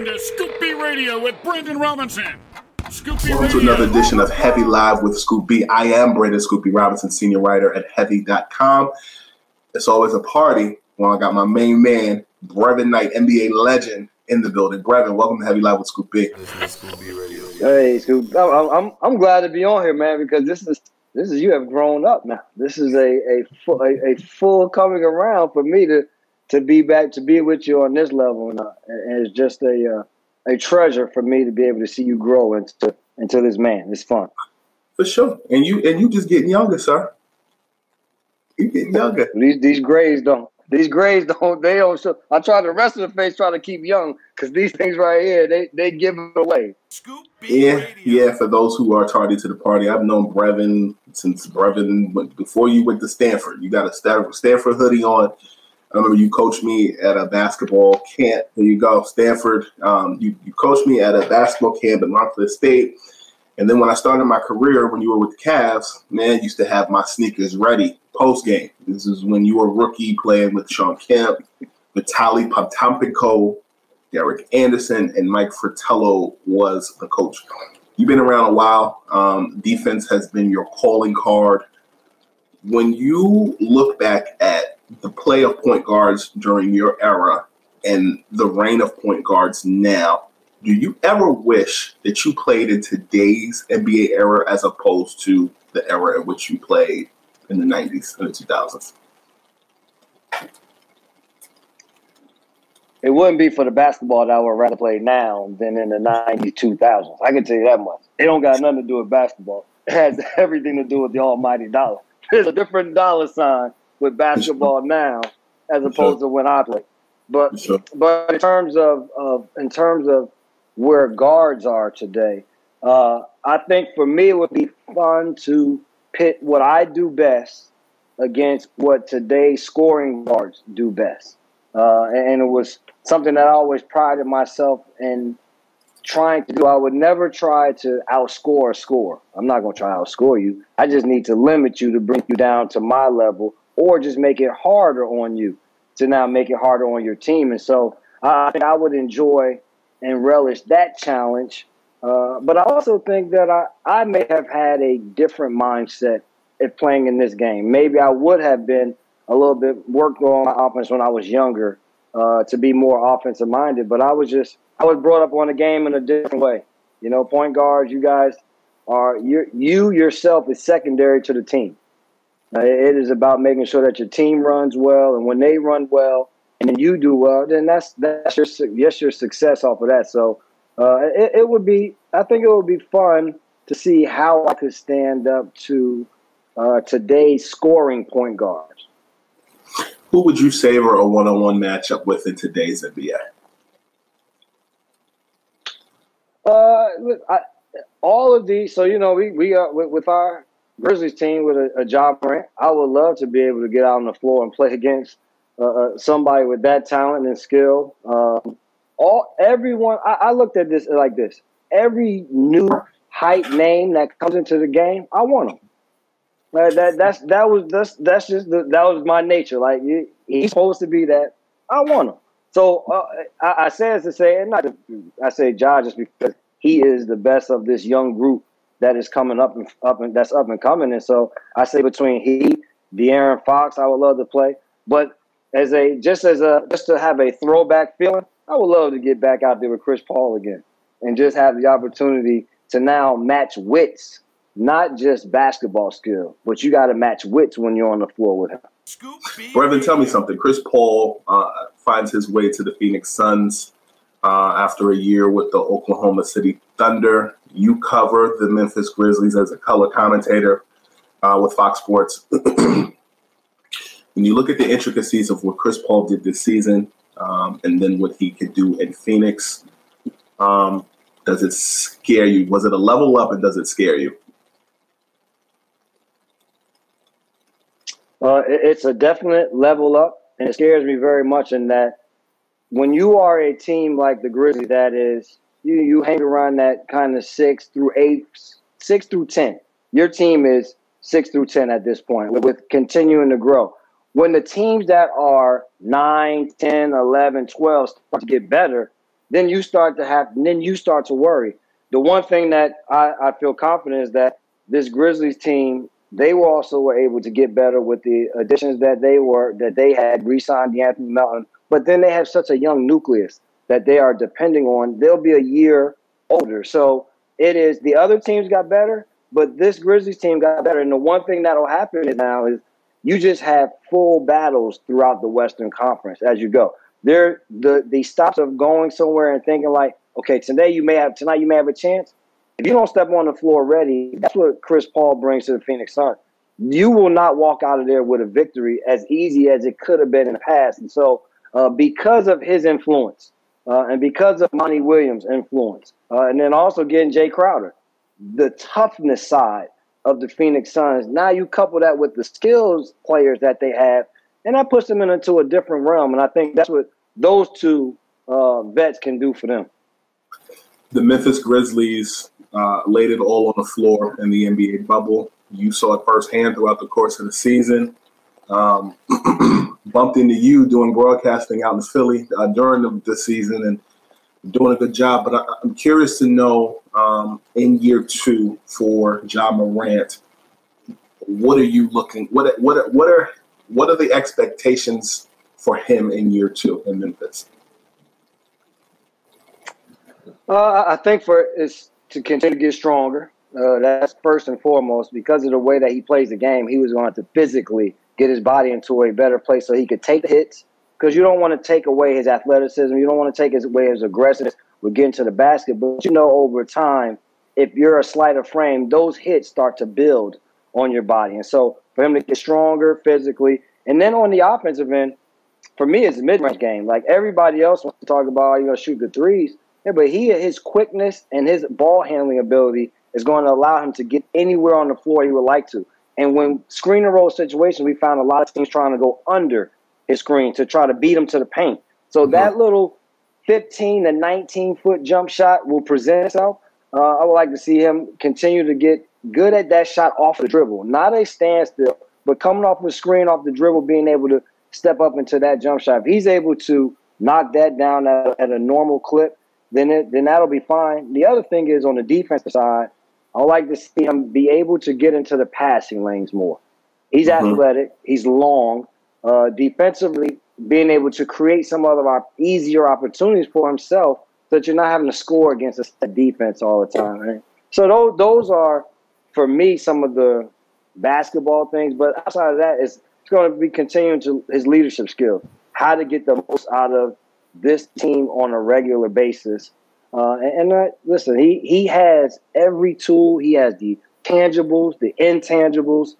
Listening to Scoop B Radio with Brandon Robinson. Scoop B Welcome to another edition of Heavy Live with Scoop B. I am Brandon Scoop B Robinson, senior writer at Heavy.com. It's always a party when I got my main man, Brevin Knight, NBA legend, in the building. Brevin, welcome to Heavy Live with Scoop B. Hey, Scoop. I'm, I'm I'm glad to be on here, man, because this is this is you have grown up now. This is a a a, a full coming around for me to to be back to be with you on this level, and, uh, and it's just a uh, a treasure for me to be able to see you grow into into this man. It's fun. For sure. And you and you just getting younger, sir. You getting younger. These these grays don't. These grays don't. They don't. Show. I try the rest of the face try to keep young because these things right here they they give it away. Scoop Yeah, yeah. For those who are tardy to the party, I've known Brevin since Brevin went before you went to Stanford. You got a Stanford, Stanford hoodie on. I remember you coached me at a basketball camp. There you go, Stanford. Um, you, you coached me at a basketball camp at Montclair State. And then when I started my career, when you were with the Cavs, man, I used to have my sneakers ready post game. This is when you were a rookie playing with Sean Kemp, Vitaly Potapenko, Derek Anderson, and Mike Fratello was the coach. You've been around a while. Um, defense has been your calling card. When you look back at the play of point guards during your era and the reign of point guards now, do you ever wish that you played in today's NBA era as opposed to the era in which you played in the 90s and the 2000s? It wouldn't be for the basketball that I would rather play now than in the 92 thousands. I can tell you that much. It don't got nothing to do with basketball. It has everything to do with the almighty dollar. There's a different dollar sign with basketball now as opposed to when I played. But but in terms of, of in terms of where guards are today, uh, I think for me it would be fun to pit what I do best against what today's scoring guards do best. Uh, and it was something that I always prided myself in trying to do. I would never try to outscore a score. I'm not going to try to outscore you. I just need to limit you to bring you down to my level or just make it harder on you to now make it harder on your team. And so I think I would enjoy and relish that challenge. Uh, but I also think that I, I may have had a different mindset at playing in this game. Maybe I would have been a little bit worked on my offense when I was younger uh, to be more offensive minded. But I was just I was brought up on the game in a different way. You know, point guards, you guys are you you yourself is secondary to the team. Uh, it is about making sure that your team runs well, and when they run well, and then you do well, then that's that's your yes your success off of that. So uh, it, it would be I think it would be fun to see how I could stand up to uh, today's scoring point guards. Who would you savor a one-on-one matchup with in today's NBA? Uh, I, all of these. So you know, we we uh, with, with our Grizzlies team with a, a Ja Morant, I would love to be able to get out on the floor and play against uh, uh, somebody with that talent and skill. Um, all everyone, I, I looked at this like this: every new hype name that comes into the game, I want him. That that's that was that's that's just the, that was my nature. Like he's supposed to be that. I want him. So uh, I, I say as to say, and not I say Ja just because he is the best of this young group that is coming up and up and that's up and coming. And so I say between he, De'Aaron Fox, I would love to play. But as a just as a just to have a throwback feeling, I would love to get back out there with Chris Paul again and just have the opportunity to now match wits, not just basketball skill, but you got to match wits when you're on the floor with him. Brevin, tell me something. Chris Paul uh, finds his way to the Phoenix Suns uh, after a year with the Oklahoma City Thunder. You cover the Memphis Grizzlies as a color commentator uh, with Fox Sports. when you look at the intricacies of what Chris Paul did this season um, and then what he could do in Phoenix, um, does it scare you? Was it a level up and does it scare you? Uh, it's a definite level up, and it scares me very much in that when you are a team like the Grizzlies, that is, you you hang around that kind of six through eight, six through ten. Your team is six through ten at this point, with, with continuing to grow. When the teams that are 9, 10, 11, 12 start to get better, then you start to have, then you start to worry. The one thing that I, I feel confident is that this Grizzlies team they were also were able to get better with the additions that they were that they had re-signed De'Anthony Melton, but then they have such a young nucleus that they are depending on. They'll be a year older, so it is the other teams got better, but this Grizzlies team got better. And the one thing that'll happen now is you just have full battles throughout the Western Conference as you go. There, the the stops of going somewhere and thinking like, okay, today you may have tonight you may have a chance if you don't step on the floor ready, that's what Chris Paul brings to the Phoenix Suns. You will not walk out of there with a victory as easy as it could have been in the past. And so, uh, because of his influence uh, and because of Monty Williams' influence, uh, and then also getting Jae Crowder, the toughness side of the Phoenix Suns, now you couple that with the skills players that they have, and that puts them into a different realm. And I think that's what those two uh, vets can do for them. The Memphis Grizzlies uh, laid it all on the floor in the NBA bubble. You saw it firsthand throughout the course of the season. Um, bumped into you doing broadcasting out in Philly uh, during the, the, season and doing a good job. But I, am curious to know um, in year two for Ja Morant, what are you looking? What what what are what are the expectations for him in year two in Memphis? Uh, I think for it's to continue to get stronger. Uh, that's first and foremost because of the way that he plays the game. He was going to physically get his body into a better place so he could take the hits. Because you don't want to take away his athleticism, you don't want to take away his aggressiveness with getting to the basket. But you know, over time, if you're a slighter frame, those hits start to build on your body. And so for him to get stronger physically, and then on the offensive end, for me, it's a mid-range game. Like everybody else wants to talk about, oh, you know, shoot the threes. Yeah, but he his quickness and his ball handling ability is going to allow him to get anywhere on the floor he would like to. And when screen and roll situations, we found a lot of teams trying to go under his screen to try to beat him to the paint. So mm-hmm. that little 15 to 19 foot jump shot will present itself. Uh, I would like to see him continue to get good at that shot off the dribble, not a standstill, but coming off the screen, off the dribble, being able to step up into that jump shot. If he's able to knock that down at, at a normal clip, then it, then that'll be fine. The other thing is on the defensive side, I like to see him be able to get into the passing lanes more. He's mm-hmm. athletic, he's long. Uh, defensively, being able to create some other op- easier opportunities for himself so that you're not having to score against a defense all the time. Right? So those those are for me some of the basketball things. But outside of that, it's, it's going to be continuing to his leadership skills, how to get the most out of this team on a regular basis. Uh, and, and uh, listen, he, he has every tool. He has the tangibles, the intangibles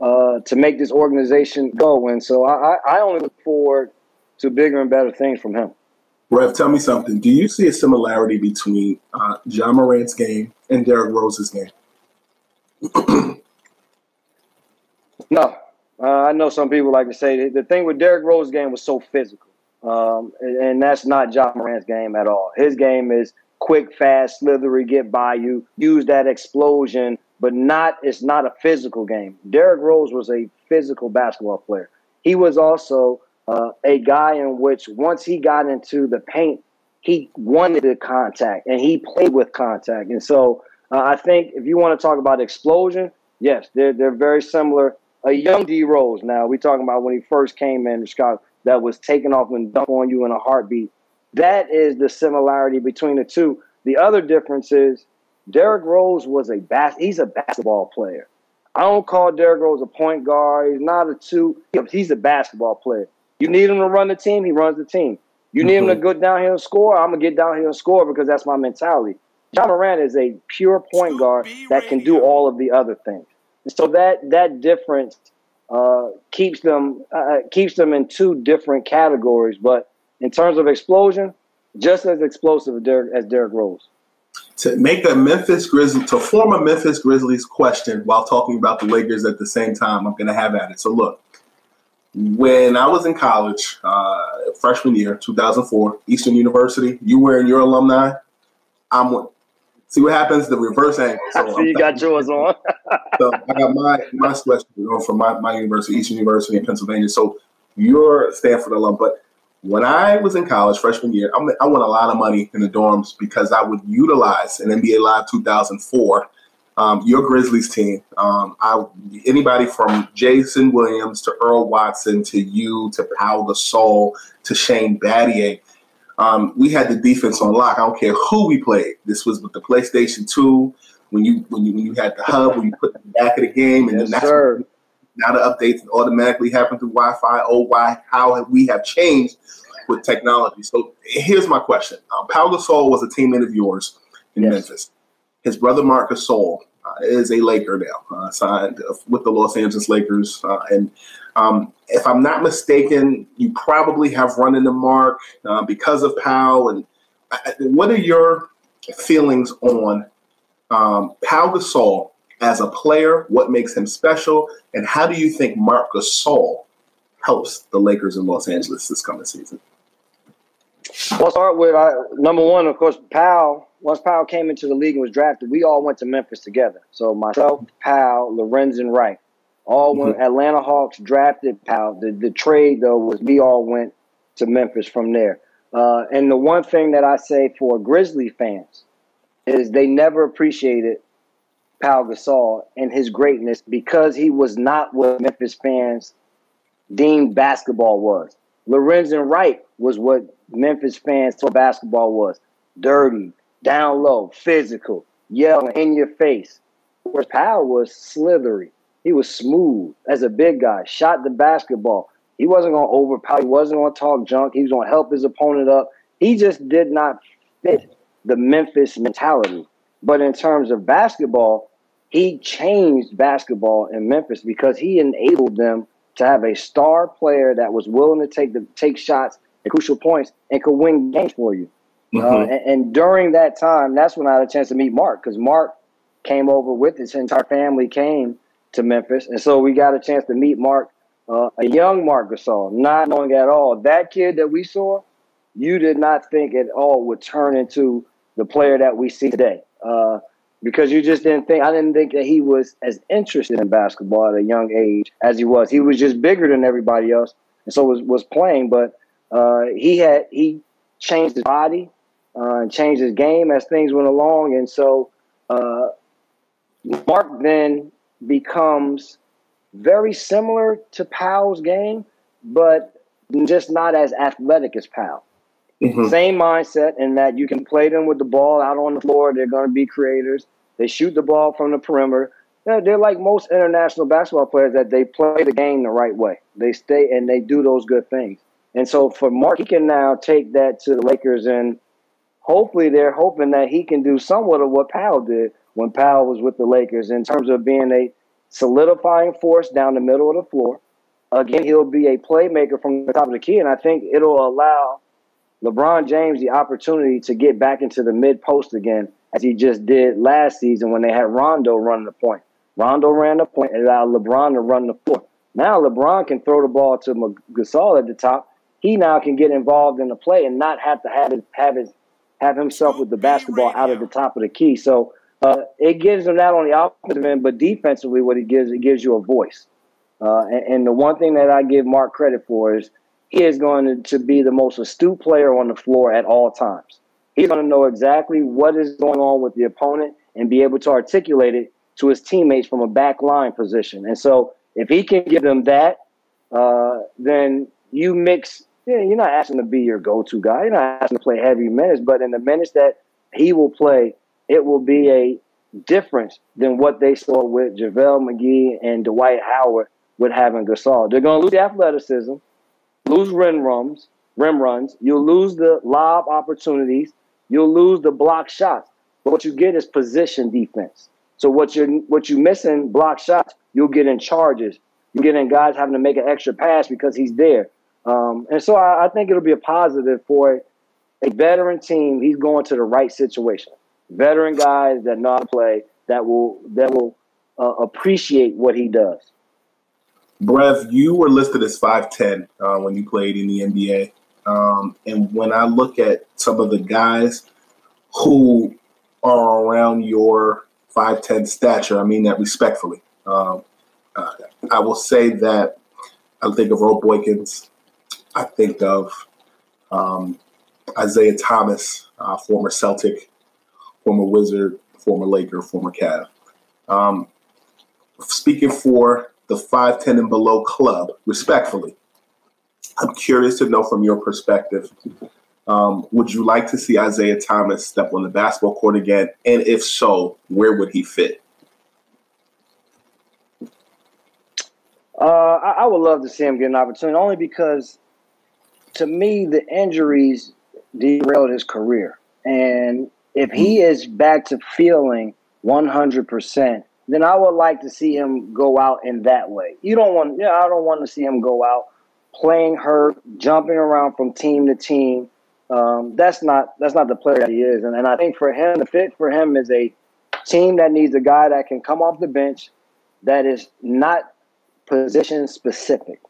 uh, to make this organization go. And so I, I only look forward to bigger and better things from him. Rev, tell me something. Do you see a similarity between uh, Ja Morant's game and Derrick Rose's game? no, Uh, I know some people like to say the thing with Derrick Rose's game was so physical, um, and, and, that's not Ja Morant's game at all. His game is quick, fast, slithery, get by you, use that explosion, but not. It's not a physical game. Derrick Rose was a physical basketball player. He was also uh, a guy in which once he got into the paint, he wanted the contact and he played with contact. And so uh, I think if you want to talk about explosion, yes, they're they're very similar. A young D Rose now, we talking about when he first came in Chicago that was taken off and dunk on you in a heartbeat. That is the similarity between the two. The other difference is Derrick Rose was a bas- he's a basketball player. I don't call Derrick Rose a point guard. He's not a two. He's a basketball player. You need him to run the team, he runs the team. You need mm-hmm. him to go down here and score, I'm gonna get down here and score because that's my mentality. Ja Moran is a pure point guard that can do all of the other things. So that that difference uh, keeps them uh, uh, keeps them in two different categories. But in terms of explosion, just as explosive as Derrick, as Derrick Rose. To make a Memphis Grizzlies to form a Memphis Grizzlies question while talking about the Lakers at the same time, I'm going to have at it. So look, when I was in college, uh, freshman year, 2004, Eastern University, you wearing your alumni. I'm see what happens. The reverse angle. So, so you got yours on. so I got my my sweatshirt from my, my university, Eastern University in Pennsylvania. So you're Stanford alum, but when I was in college, freshman year, I won a lot of money in the dorms because I would utilize an NBA Live 2004 um, your Grizzlies team. Um, I, anybody from Jason Williams to Earl Watson to you to Pau Gasol to Shane Battier. Um, we had the defense on lock. I don't care who we played. This was with the PlayStation 2 when you when you when you had the hub when you put the back of the game and yes, then sir. now the updates automatically happen through Wi-Fi. Oh, why? How have we have changed with technology? So here's my question: um, Pau Gasol was a teammate of yours in yes. Memphis. His brother Marc Gasol uh, is a Laker now, uh, signed with the Los Angeles Lakers. Uh, and um, if I'm not mistaken, you probably have run into Marc uh, because of Pau. And uh, what are your feelings on um, Pau Gasol as a player? What makes him special? And how do you think Marc Gasol helps the Lakers in Los Angeles this coming season? I'll start with uh, number one, of course, Pau. Once Pau came into the league and was drafted, we all went to Memphis together. So myself, Pau, Lorenzen Wright, all mm-hmm. went. Atlanta Hawks drafted Pau. The the trade though was we all went to Memphis from there. Uh, and the one thing that I say for Grizzly fans is they never appreciated Pau Gasol and his greatness because he was not what Memphis fans deemed basketball was. Lorenzen Wright was what Memphis fans thought basketball was dirty, down low, physical, yelling in your face. Whereas Pau was slithery. He was smooth as a big guy, shot the basketball. He wasn't going to overpower. He wasn't going to talk junk. He was going to help his opponent up. He just did not fit the Memphis mentality. But in terms of basketball, he changed basketball in Memphis because he enabled them to have a star player that was willing to take the take shots at crucial points and could win games for you. Mm-hmm. Uh, and, and, during that time, that's when I had a chance to meet Marc because Marc came over with his entire family came to Memphis, and so we got a chance to meet Marc, uh, a young Marc Gasol, not knowing at all that kid that we saw. You did not think at all would turn into the player that we see today. Uh, because you just didn't think I didn't think that he was as interested in basketball at a young age as he was. He was just bigger than everybody else, and so was was playing. But uh, he had he changed his body uh, and changed his game as things went along, and so uh, Marc then becomes very similar to Pau's game, but just not as athletic as Pau. Mm-hmm. Same mindset in that you can play them with the ball out on the floor. They're going to be creators. They shoot the ball from the perimeter. They're, they're like most international basketball players that they play the game the right way. They stay and they do those good things. And so for Marc, he can now take that to the Lakers, and hopefully they're hoping that he can do somewhat of what Pau did when Pau was with the Lakers in terms of being a solidifying force down the middle of the floor. Again, he'll be a playmaker from the top of the key, and I think it'll allow LeBron James the opportunity to get back into the mid post again, as he just did last season when they had Rondo running the point. Rondo ran the point and allowed LeBron to run the floor. Now LeBron can throw the ball to Gasol at the top. He now can get involved in the play and not have to have his have his have himself with the basketball out at the top of the key. So uh, it gives him not only offensive end but defensively. What it gives it gives you a voice. Uh, and, and, the one thing that I give Marc credit for is is going to, be the most astute player on the floor at all times. He's going to know exactly what is going on with the opponent and be able to articulate it to his teammates from a back line position. And so if he can give them that, uh, then you mix. Yeah, you're not asking to be your go-to guy. You're not asking to play heavy minutes, but in the minutes that he will play, it will be a difference than what they saw with JaVale McGee and Dwight Howard with having Gasol. They're going to lose the athleticism, lose rim runs, rim runs. You'll lose the lob opportunities. You'll lose the block shots. But what you get is position defense. So what you're what you missing block shots, you'll get in charges. You get in guys having to make an extra pass because he's there. Um, and so I, I, think it'll be a positive for a veteran team. He's going to the right situation. Veteran guys that to play that will that will uh, appreciate what he does. Brev, you were listed as 5'10 uh, when you played in the NBA. Um, and when I look at some of the guys who are around your 5'10 stature, I mean that respectfully. Um, uh, I will say that I think of Roe Boykins. I think of um, Isaiah Thomas, uh, former Celtic, former Wizard, former Laker, former Cav. Um, speaking for the 5'10 and below club, respectfully, I'm curious to know from your perspective um, would you like to see Isaiah Thomas step on the basketball court again? And if so, where would he fit? Uh, I, I, would love to see him get an opportunity, only because to me, the injuries derailed his career. And if he mm-hmm. is back to feeling 100%, then I would like to see him go out in that way. You don't want, yeah, I don't want to see him go out playing hurt, jumping around from team to team. Um, that's not that's not the player that he is. And, and I think for him, the fit for him is a team that needs a guy that can come off the bench that is not position specific.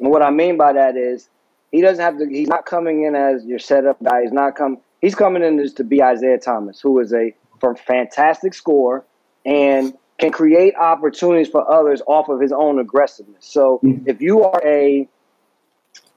And what I mean by that is he doesn't have to. He's not coming in as your setup guy. He's not come. He's coming in just to be Isaiah Thomas, who is a from fantastic score and can create opportunities for others off of his own aggressiveness. So mm-hmm. if you are a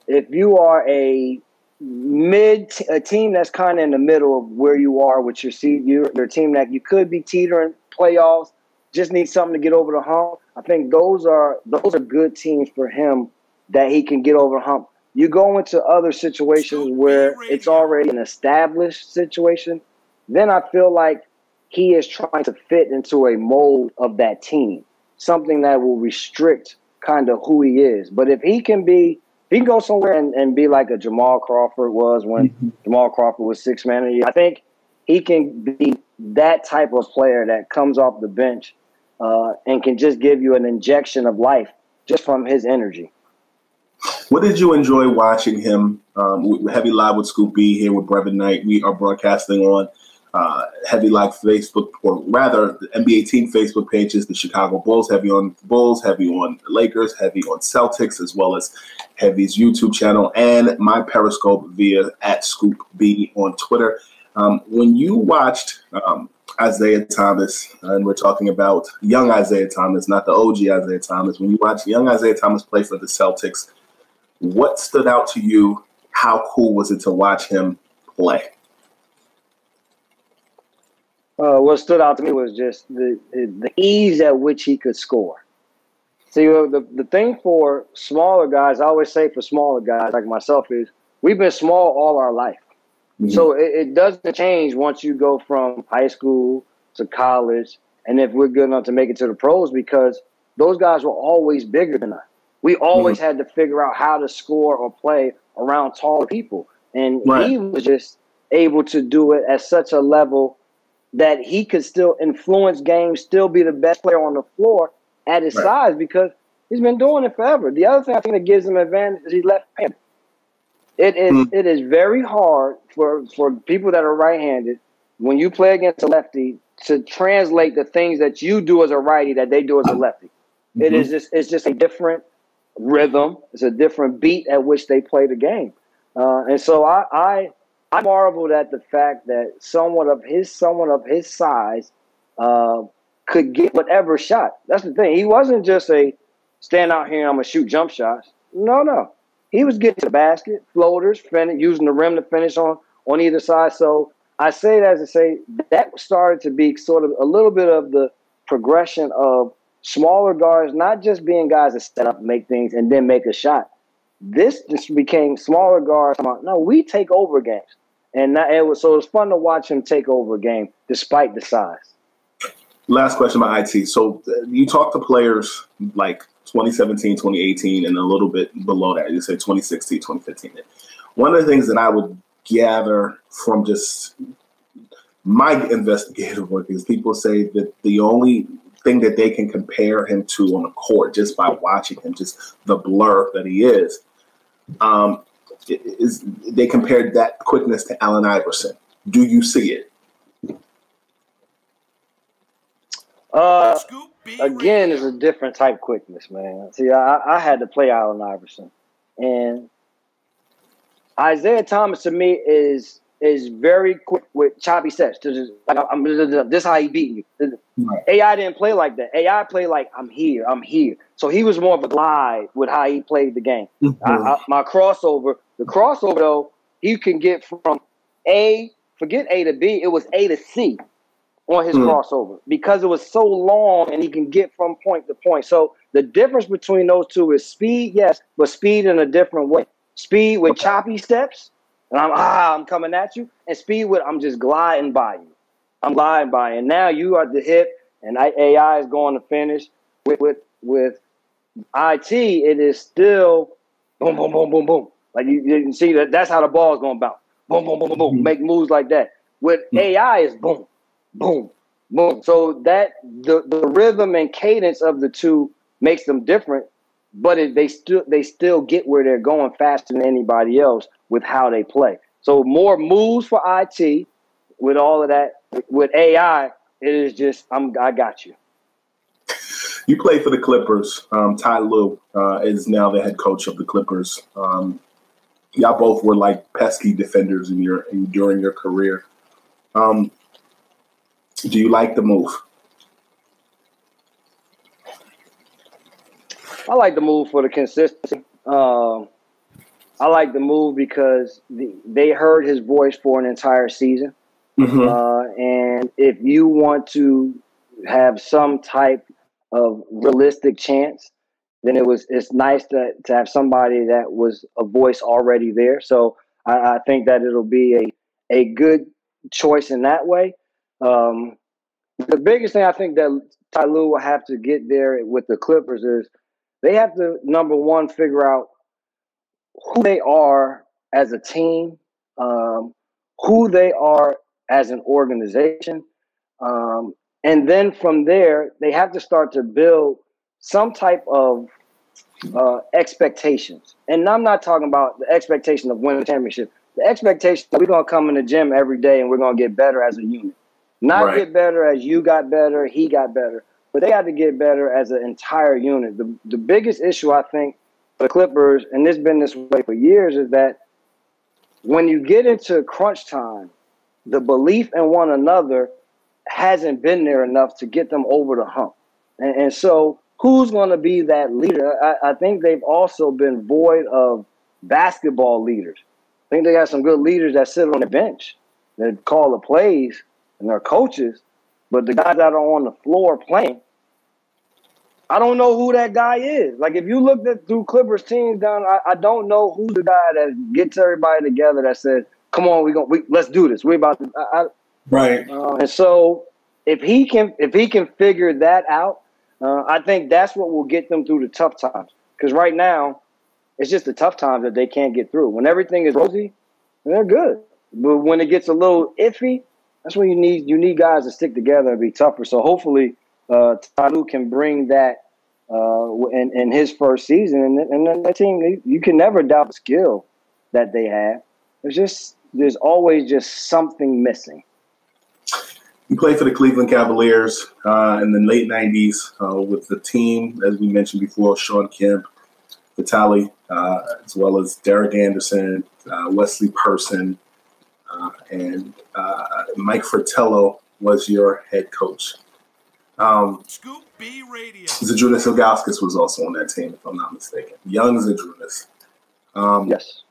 if you are a mid a team that's kind of in the middle of where you are with your seed, your, your team that you could be teetering playoffs, just need something to get over the hump. I think those are those are good teams for him that he can get over the hump. You go into other situations where it's already an established situation, then I feel like he is trying to fit into a mold of that team, something that will restrict kind of who he is. But if he can be if he can go somewhere and, and be like a Jamal Crawford was when mm-hmm. Jamal Crawford was six man a year. I think he can be that type of player that comes off the bench uh, and can just give you an injection of life just from his energy. What did you enjoy watching him? Um, Heavy Live with Scoop B here with Brevin Knight. We are broadcasting on uh, Heavy like Facebook, or rather, the NBA team Facebook pages, the Chicago Bulls, heavy on Bulls, heavy on Lakers, heavy on Celtics, as well as Heavy's YouTube channel and my Periscope via at Scoop B on Twitter. Um, when you watched um, Isaiah Thomas, and we're talking about young Isaiah Thomas, not the OG Isaiah Thomas, when you watched young Isaiah Thomas play for the Celtics, what stood out to you? How cool was it to watch him play? Uh, what stood out to me was just the, the ease at which he could score. See, the, the thing for smaller guys, I always say for smaller guys like myself, is we've been small all our life. Mm-hmm. So it, it, doesn't change once you go from high school to college, and if we're good enough to make it to the pros, because those guys were always bigger than us. We always mm-hmm. had to figure out how to score or play around taller people, and right. he was just able to do it at such a level that he could still influence games, still be the best player on the floor at his right. size because he's been doing it forever. The other thing I think that gives him advantage is he's left-handed. It is, mm. it is very hard for for people that are right-handed when you play against a lefty to translate the things that you do as a righty that they do as a lefty. Mm-hmm. It is just it's just a different rhythm. It's a different beat at which they play the game. Uh, and so I, I I marveled at the fact that someone of his someone of his size uh, could get whatever shot. That's the thing. He wasn't just a stand out here. I'm gonna shoot jump shots. No, no. He was getting to the basket, floaters, finish, using the rim to finish on on either side. So I say that to say that started to be sort of a little bit of the progression of smaller guards, not just being guys that set up, make things, and then make a shot. This just became smaller guards. No, we take over games, and that, it was so it was fun to watch him take over a game despite the size. Last question about IT. So uh, you talk to players like 2017, 2018, and a little bit below that. You said 2016, 2015. One of the things that I would gather from just my investigative work is people say that the only thing that they can compare him to on the court just by watching him, just the blur that he is, um, is they compared that quickness to Allen Iverson. Do you see it? Uh, again, it's a different type quickness, man. See, I, I had to play Allen Iverson, and Isaiah Thomas to me is is very quick with choppy sets. Like I'm, this is how he beat you. Right. AI didn't play like that. AI played like I'm here, I'm here. So he was more of a glide with how he played the game. Mm-hmm. I, I, my crossover, the crossover though, he can get from A, forget A to B, it was A to C on his mm. crossover because it was so long and he can get from point to point. So the difference between those two is speed, yes, but speed in a different way. Speed with choppy steps, and I'm ah, I'm coming at you, and speed with I'm just gliding by you. I'm gliding by, you. and now you are the hip, and AI is going to finish with with with IT. It is still boom, boom, boom, boom, boom. Like you, you can see that that's how the ball is going to bounce. Boom, boom, boom, boom, boom. Mm-hmm. Make moves like that. With mm-hmm. AI is boom, boom, boom. So that the the rhythm and cadence of the two makes them different but it, they still they still get where they're going faster than anybody else with how they play. So more moves for IT with all of that. With AI, it is just I'm I got you. You play for the Clippers. Um, Ty Lue uh, is now the head coach of the Clippers. Um, y'all both were like pesky defenders in your in, during your career. Um, do you like the move? I like the move for the consistency. Um, I like the move because the, they heard his voice for an entire season. Mm-hmm. Uh, and if you want to have some type of realistic chance, then it was it's nice to, to have somebody that was a voice already there. So I, I think that it'll be a, a good choice in that way. Um, the biggest thing I think that Ty Lue will have to get there with the Clippers is – they have to number one figure out who they are as a team, um, who they are as an organization, um, and then from there they have to start to build some type of uh, expectations. And I'm not talking about the expectation of winning a championship. The expectation that we're gonna come in the gym every day and we're gonna get better as a unit. Not right. get better as you got better, he got better, but they had to get better as an entire unit. The the biggest issue I think the Clippers, and it's been this way for years, is that when you get into crunch time, the belief in one another hasn't been there enough to get them over the hump. And, and so, who's going to be that leader? I, I think they've also been void of basketball leaders. I think they got some good leaders that sit on the bench that call the plays and they're coaches, but the guys that are on the floor playing, I don't know who that guy is. Like if you looked at through Clippers teams down, I, I don't know who's the guy that gets everybody together that says, "Come on, we go, we let's do this. We about to." I, right. Uh, and so if he can if he can figure that out, uh, I think that's what will get them through the tough times. Because right now, it's just the tough times that they can't get through. When everything is rosy, they're good. But when it gets a little iffy, that's when you need you need guys to stick together and be tougher. So hopefully, uh, can bring that uh, in, in his first season, and, and then that team you can never doubt the skill that they have. There's just there's always just something missing. You played for the Cleveland Cavaliers uh, in the late '90s uh, with the team, as we mentioned before, Sean Kemp, Vitaly, uh, as well as Derek Anderson, uh, Wesley Person, uh, and uh, Mike Fratello was your head coach. Um, Scoop B Radio. Zydrunas Ilgauskas was also on that team, if I'm not mistaken. Young Zydrunas. Um, Yes.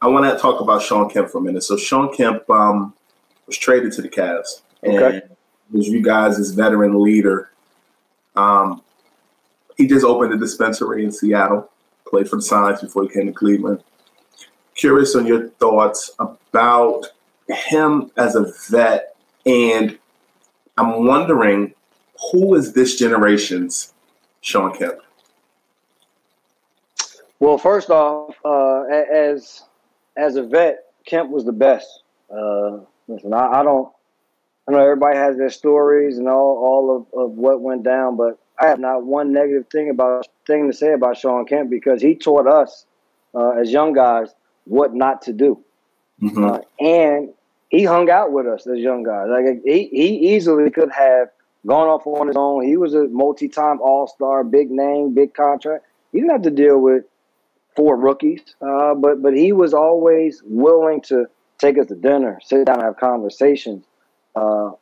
I want to talk about Sean Kemp for a minute. So Sean Kemp um, was traded to the Cavs, Okay. and was you guys' veteran leader. Um, he just opened a dispensary in Seattle, played for the Sonics before he came to Cleveland. Curious on your thoughts about him as a vet, and I'm wondering who is this generation's Sean Kemp? Well, first off, uh, as as a vet, Kemp was the best. Uh, listen, I, I don't. I know everybody has their stories and all all of, of what went down, but I have not one negative thing about thing to say about Sean Kemp because he taught us uh, as young guys what not to do, Mhm. uh, and he hung out with us as young guys. Like he he easily could have gone off on his own. He was a multi-time All Star, big name, big contract. He didn't have to deal with four rookies, uh, but but he was always willing to take us to dinner, sit down, and have conversations. Uh,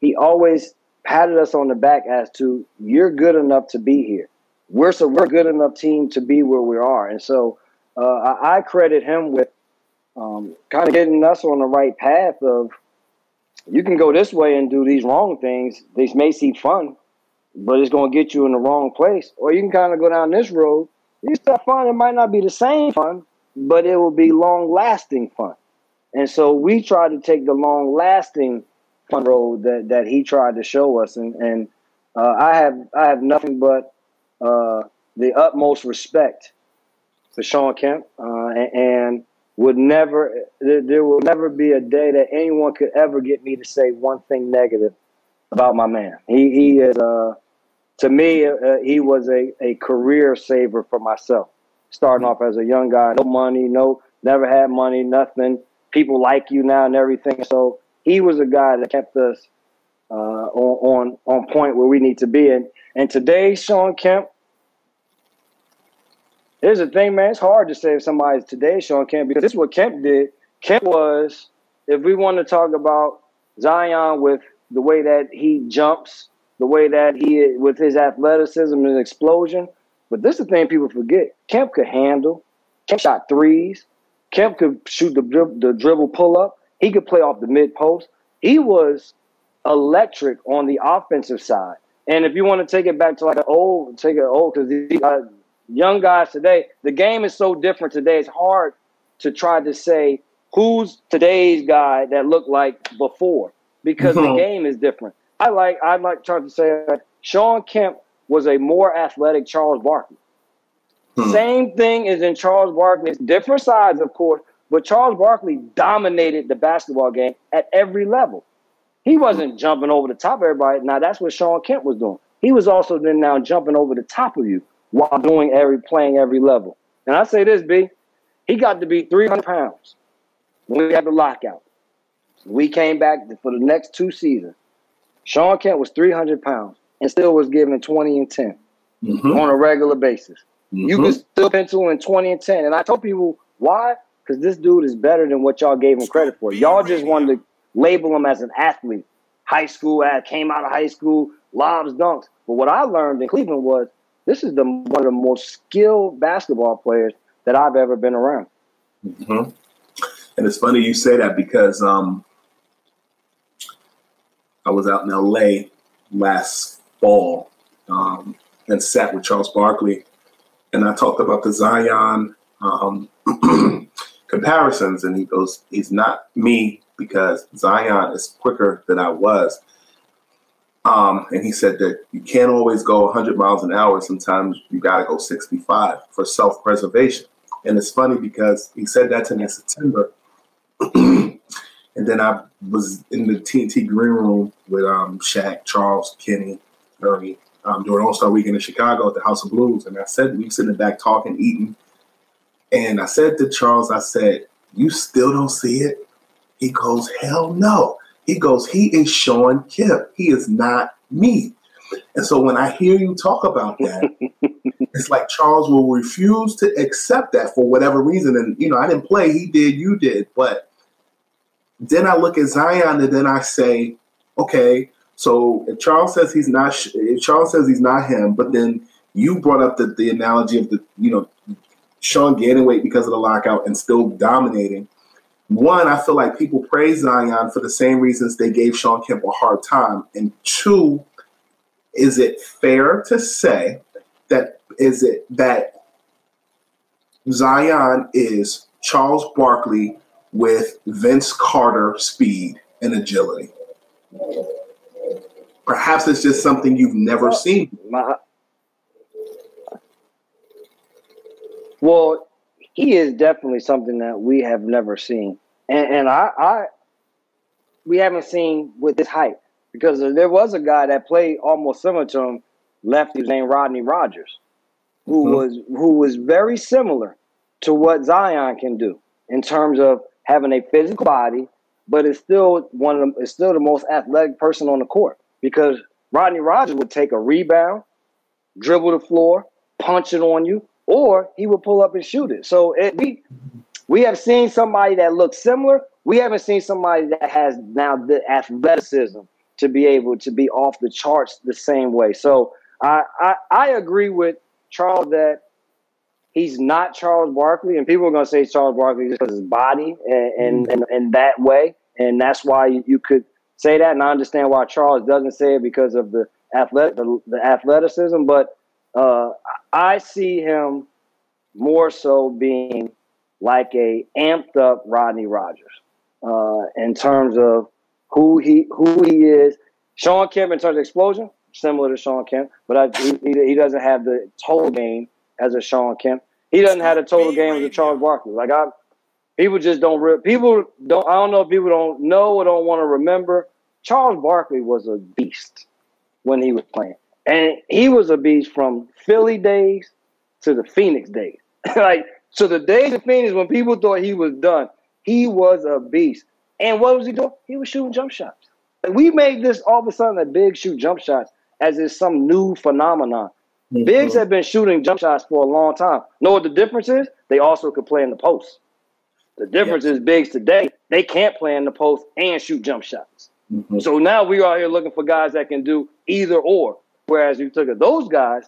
he always patted us on the back as to you're good enough to be here. We're so we're a good enough team to be where we are, and so uh, I, I credit him with um, kind of getting us on the right path of you can go this way and do these wrong things. These may seem fun, but it's going to get you in the wrong place. Or you can kind of go down this road. It's that fun. It might not be the same fun, but it will be long lasting fun. And so we try to take the long lasting fun road that, that he tried to show us. And, and uh, I have I have nothing but uh, the utmost respect for Sean Kemp, uh, and, and would never there, there will never be a day that anyone could ever get me to say one thing negative about my man. He he is uh, to me uh, he was a, a career saver for myself. Starting off as a young guy, no money, no never had money, nothing. People like you now and everything. So he was a guy that kept us uh, on on on point where we need to be. And and today, Sean Kemp. Here's the thing, man. It's hard to say if somebody's today Sean Kemp because this is what Kemp did. Kemp was, if we want to talk about Zion with the way that he jumps, the way that he with his athleticism and explosion. But this is the thing people forget. Kemp could handle. Kemp shot threes. Kemp could shoot the, the dribble pull up. He could play off the mid post. He was electric on the offensive side. And if you want to take it back to like an old, take it old because these young guys today, the game is so different today. It's hard to try to say who's today's guy that looked like before because the Mhm. game is different. I like I'd like trying to say that Sean Kemp was a more athletic Charles Barkley. Hmm. Same thing is in Charles Barkley. It's different sides, of course, but Charles Barkley dominated the basketball game at every level. He wasn't jumping over the top of everybody. Now that's what Sean Kemp was doing. He was also then now jumping over the top of you while doing every playing every level. And I say this, B, he got to be 300 pounds when we had the lockout. We came back for the next two seasons. Sean Kemp was 300 pounds and still was giving 20 and 10 Mhm. on a regular basis. You Mhm. can still pencil in 20 and 10. And I told people, why? Because this dude is better than what y'all gave him credit for. Y'all just wanted to label him as an athlete. High school, ad, came out of high school, lobs, dunks. But what I learned in Cleveland was this is the one of the most skilled basketball players that I've ever been around. Mhm. And it's funny you say that because um, I was out in LA last fall um, and sat with Charles Barkley, and I talked about the Zion um, comparisons, and he goes, "He's not me because Zion is quicker than I was." Um, and he said that you can't always go 100 miles an hour. Sometimes you got to go 65 for self-preservation. And it's funny because he said that to me in September. and then I was in the TNT green room with um, Shaq, Charles, Kenny, Murray um, during All Star Weekend in Chicago at the House of Blues. And I said, we sitting back talking, eating. And I said to Charles, I said, You still don't see it? He goes, Hell no. He goes, He is Sean Kemp. He is not me. And so when I hear you talk about that, it's like Charles will refuse to accept that for whatever reason. And you know, I didn't play; he did, you did. But then I look at Zion, and then I say, okay, so if Charles says he's not, if Charles says he's not him, but then you brought up the, the analogy of the, you know, Sean gaining weight because of the lockout and still dominating. One, I feel like people praise Zion for the same reasons they gave Sean Kemp a hard time. And two, is it fair to say that is it that Zion is Charles Barkley with Vince Carter speed and agility? Perhaps it's just something you've never seen. Well, he is definitely something that we have never seen, and, and I, I, we haven't seen with this height because there was a guy that played almost similar to him, lefty named Rodney Rogers, who mm-hmm. was who was very similar to what Zion can do in terms of having a physical body, but it's still one of them. It's still the most athletic person on the court because Rodney Rogers would take a rebound, dribble the floor, punch it on you, or he would pull up and shoot it. So it, we we have seen somebody that looks similar. We haven't seen somebody that has now the athleticism to be able to be off the charts the same way. So I I, I agree with Charles that he's not Charles Barkley, and people are going to say Charles Barkley just because his body and and, and, and that way, and that's why you, you could say that, and I understand why Charles doesn't say it because of the athletic the, the athleticism, but uh, I see him more so being like a amped up Rodney Rogers uh, in terms of who he who he is. Sean Kemp in terms of explosion, similar to Sean Kemp, but I, he, he doesn't have the total game as a Sean Kemp. He doesn't have the total game as a Charles Barkley. Like I, people just don't. Re- people don't. I don't know if people don't know or don't want to remember. Charles Barkley was a beast when he was playing. And he was a beast from Philly days to the Phoenix days. like, so the days of Phoenix when people thought he was done, he was a beast. And what was he doing? He was shooting jump shots. And we made this all of a sudden a big shoot jump shots as it's some new phenomenon. Mm-hmm. Bigs have been shooting jump shots for a long time. Know what the difference is? They also could play in the post. The difference yes. is bigs today, they can't play in the post and shoot jump shots. Mm-hmm. So now we are here looking for guys that can do either or. Whereas you took at those guys,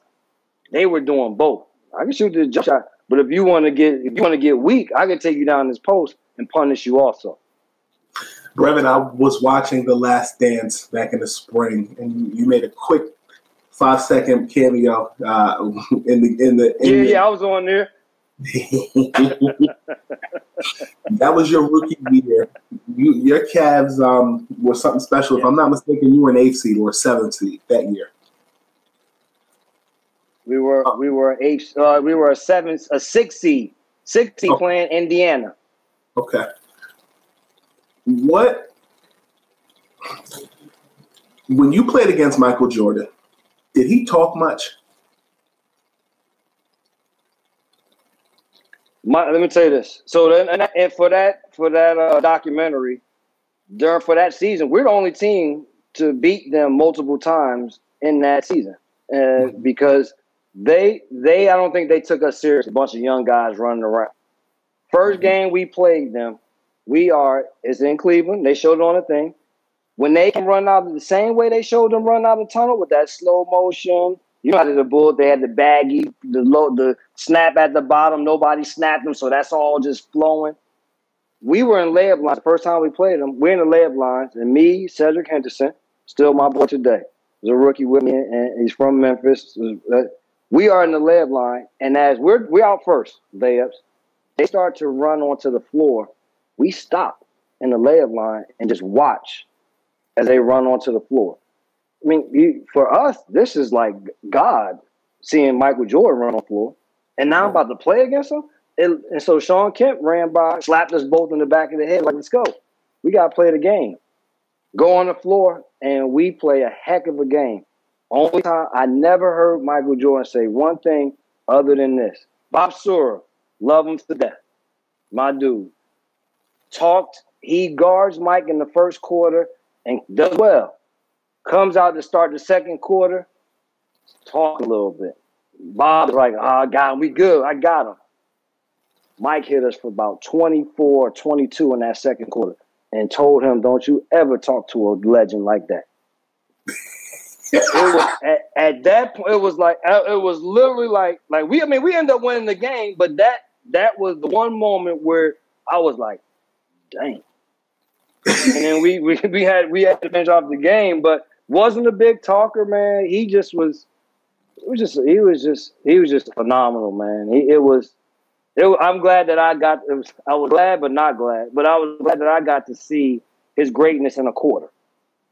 they were doing both. I can shoot the jump shot, but if you want to get if you want to get weak, I can take you down this post and punish you also. Brevin, I was watching The Last Dance back in the spring, and you made a quick five second cameo uh, in the in the in yeah the, yeah I was on there. that was your rookie year. You, your Cavs um, were something special. If I'm not mistaken, you were an eighth seed or a seventh seed that year. We were oh. we were a uh, we were a seven a six seed six seed oh. playing Indiana. Okay. What when you played against Michael Jordan, did he talk much? My, let me tell you this. So then, and, and for that for that uh, documentary, during for that season, we're the only team to beat them multiple times in that season, uh, because they they I don't think they took us serious. A bunch of young guys running around. 1st mm-hmm. game we played them, we are it's in Cleveland. They showed it on the thing. When they can run out of the same way they showed them run out of the tunnel with that slow motion. You know how the bull they had the baggy, the low, the snap at the bottom. Nobody snapped them, so that's all just flowing. We were in layup lines the first time we played them. We're in the layup lines, and me, Cedric Henderson, still my boy today. He's a rookie with me, and he's from Memphis. We are in the layup line, and as we're we out first layups, they start to run onto the floor. We stop in the layup line and just watch as they run onto the floor. I mean, you, for us, this is like God seeing Michael Jordan run on the floor, and now I'm about to play against him. And, and so Sean Kemp ran by, slapped us both in the back of the head, like, let's go. We got to play the game. Go on the floor, and we play a heck of a game. Only time I never heard Michael Jordan say one thing other than this. Bob Sura, love him to death. My dude. Talked, he guards Mike in the first quarter and does well. Comes out to start the second quarter, talk a little bit. Bob's like, oh, I got him. We good. I got him. Mike hit us for about 24 22 in that second quarter and told him, don't you ever talk to a legend like that. Was at, at, that point, it was like, uh, it was literally like, like we, I mean, we ended up winning the game, but that, that was the one moment where I was like, dang. and then we, we, we had, we had to finish off the game, but wasn't a big talker, man. He just was, it was just, he was just, he was just phenomenal, man. He, it was, it, I'm glad that I got. Was, I was glad, but not glad. But I was glad that I got to see his greatness in a quarter.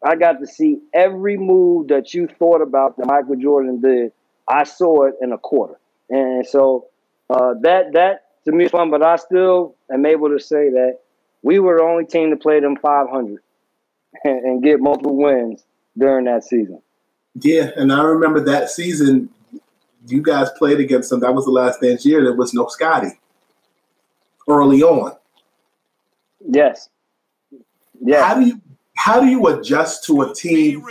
I got to see every move that you thought about that Michael Jordan did. I saw it in a quarter, and so uh, that that to me is fun. But I still am able to say that we were the only team to play them 500 and, and get multiple wins during that season. Yeah, and I remember that season you guys played against them. That was the last dance year. There was no Scottie early on. Yes. Yeah. How do you how do you adjust to a team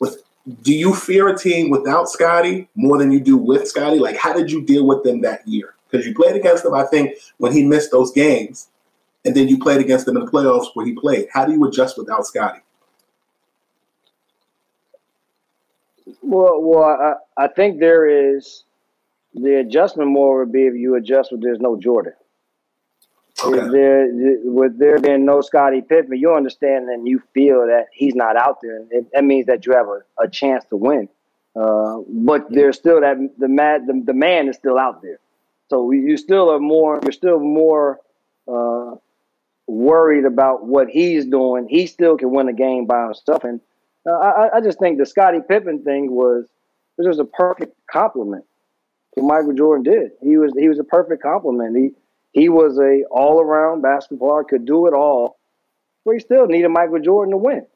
with do you fear a team without Scottie more than you do with Scottie? Like how did you deal with them that year? Because you played against them, I think, when he missed those games, and then you played against them in the playoffs where he played. How do you adjust without Scottie? Well, well, I, I think there is the adjustment more would be if you adjust with there's no Jordan. Okay. If there, with there being no Scottie Pippen, you understand and you feel that he's not out there. It, that means that you have a, a chance to win. Uh, but there's still that the mad the, the man is still out there. So you still are more you're still more uh, worried about what he's doing. He still can win a game by himself, and uh, I, I, just think the Scottie Pippen thing was this was a perfect compliment to Michael Jordan did. He was he was a perfect compliment. He he was a all around basketball could do it all, but he still needed Michael Jordan to win.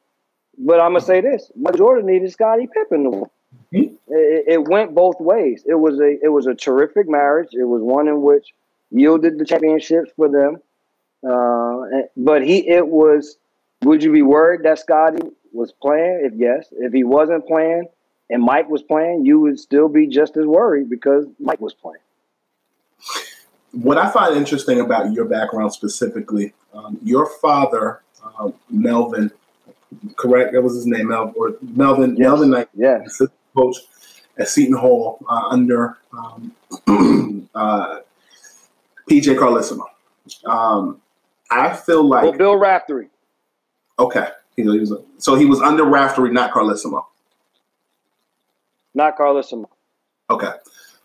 But I'm gonna say this: Michael Jordan needed Scottie Pippen to win. Mm-hmm. It, it, went both ways. It was a it was a terrific marriage. It was one in which yielded the championships for them. Uh, but he it was. Would you be worried that Scottie was playing, if yes, if he wasn't playing and Mike was playing, you would still be just as worried because Mike was playing. What I find interesting about your background specifically, um, your father, um, Melvin, correct? That was his name, Melvin, or Melvin, yes. Melvin Knight, yeah, coach at Seton Hall uh, under um, uh, PJ Carlesimo. Um, I feel like well, Bill Raftery. Okay, he, he was so he was under Raftery, not Carlesimo. Not Carlesimo. Okay,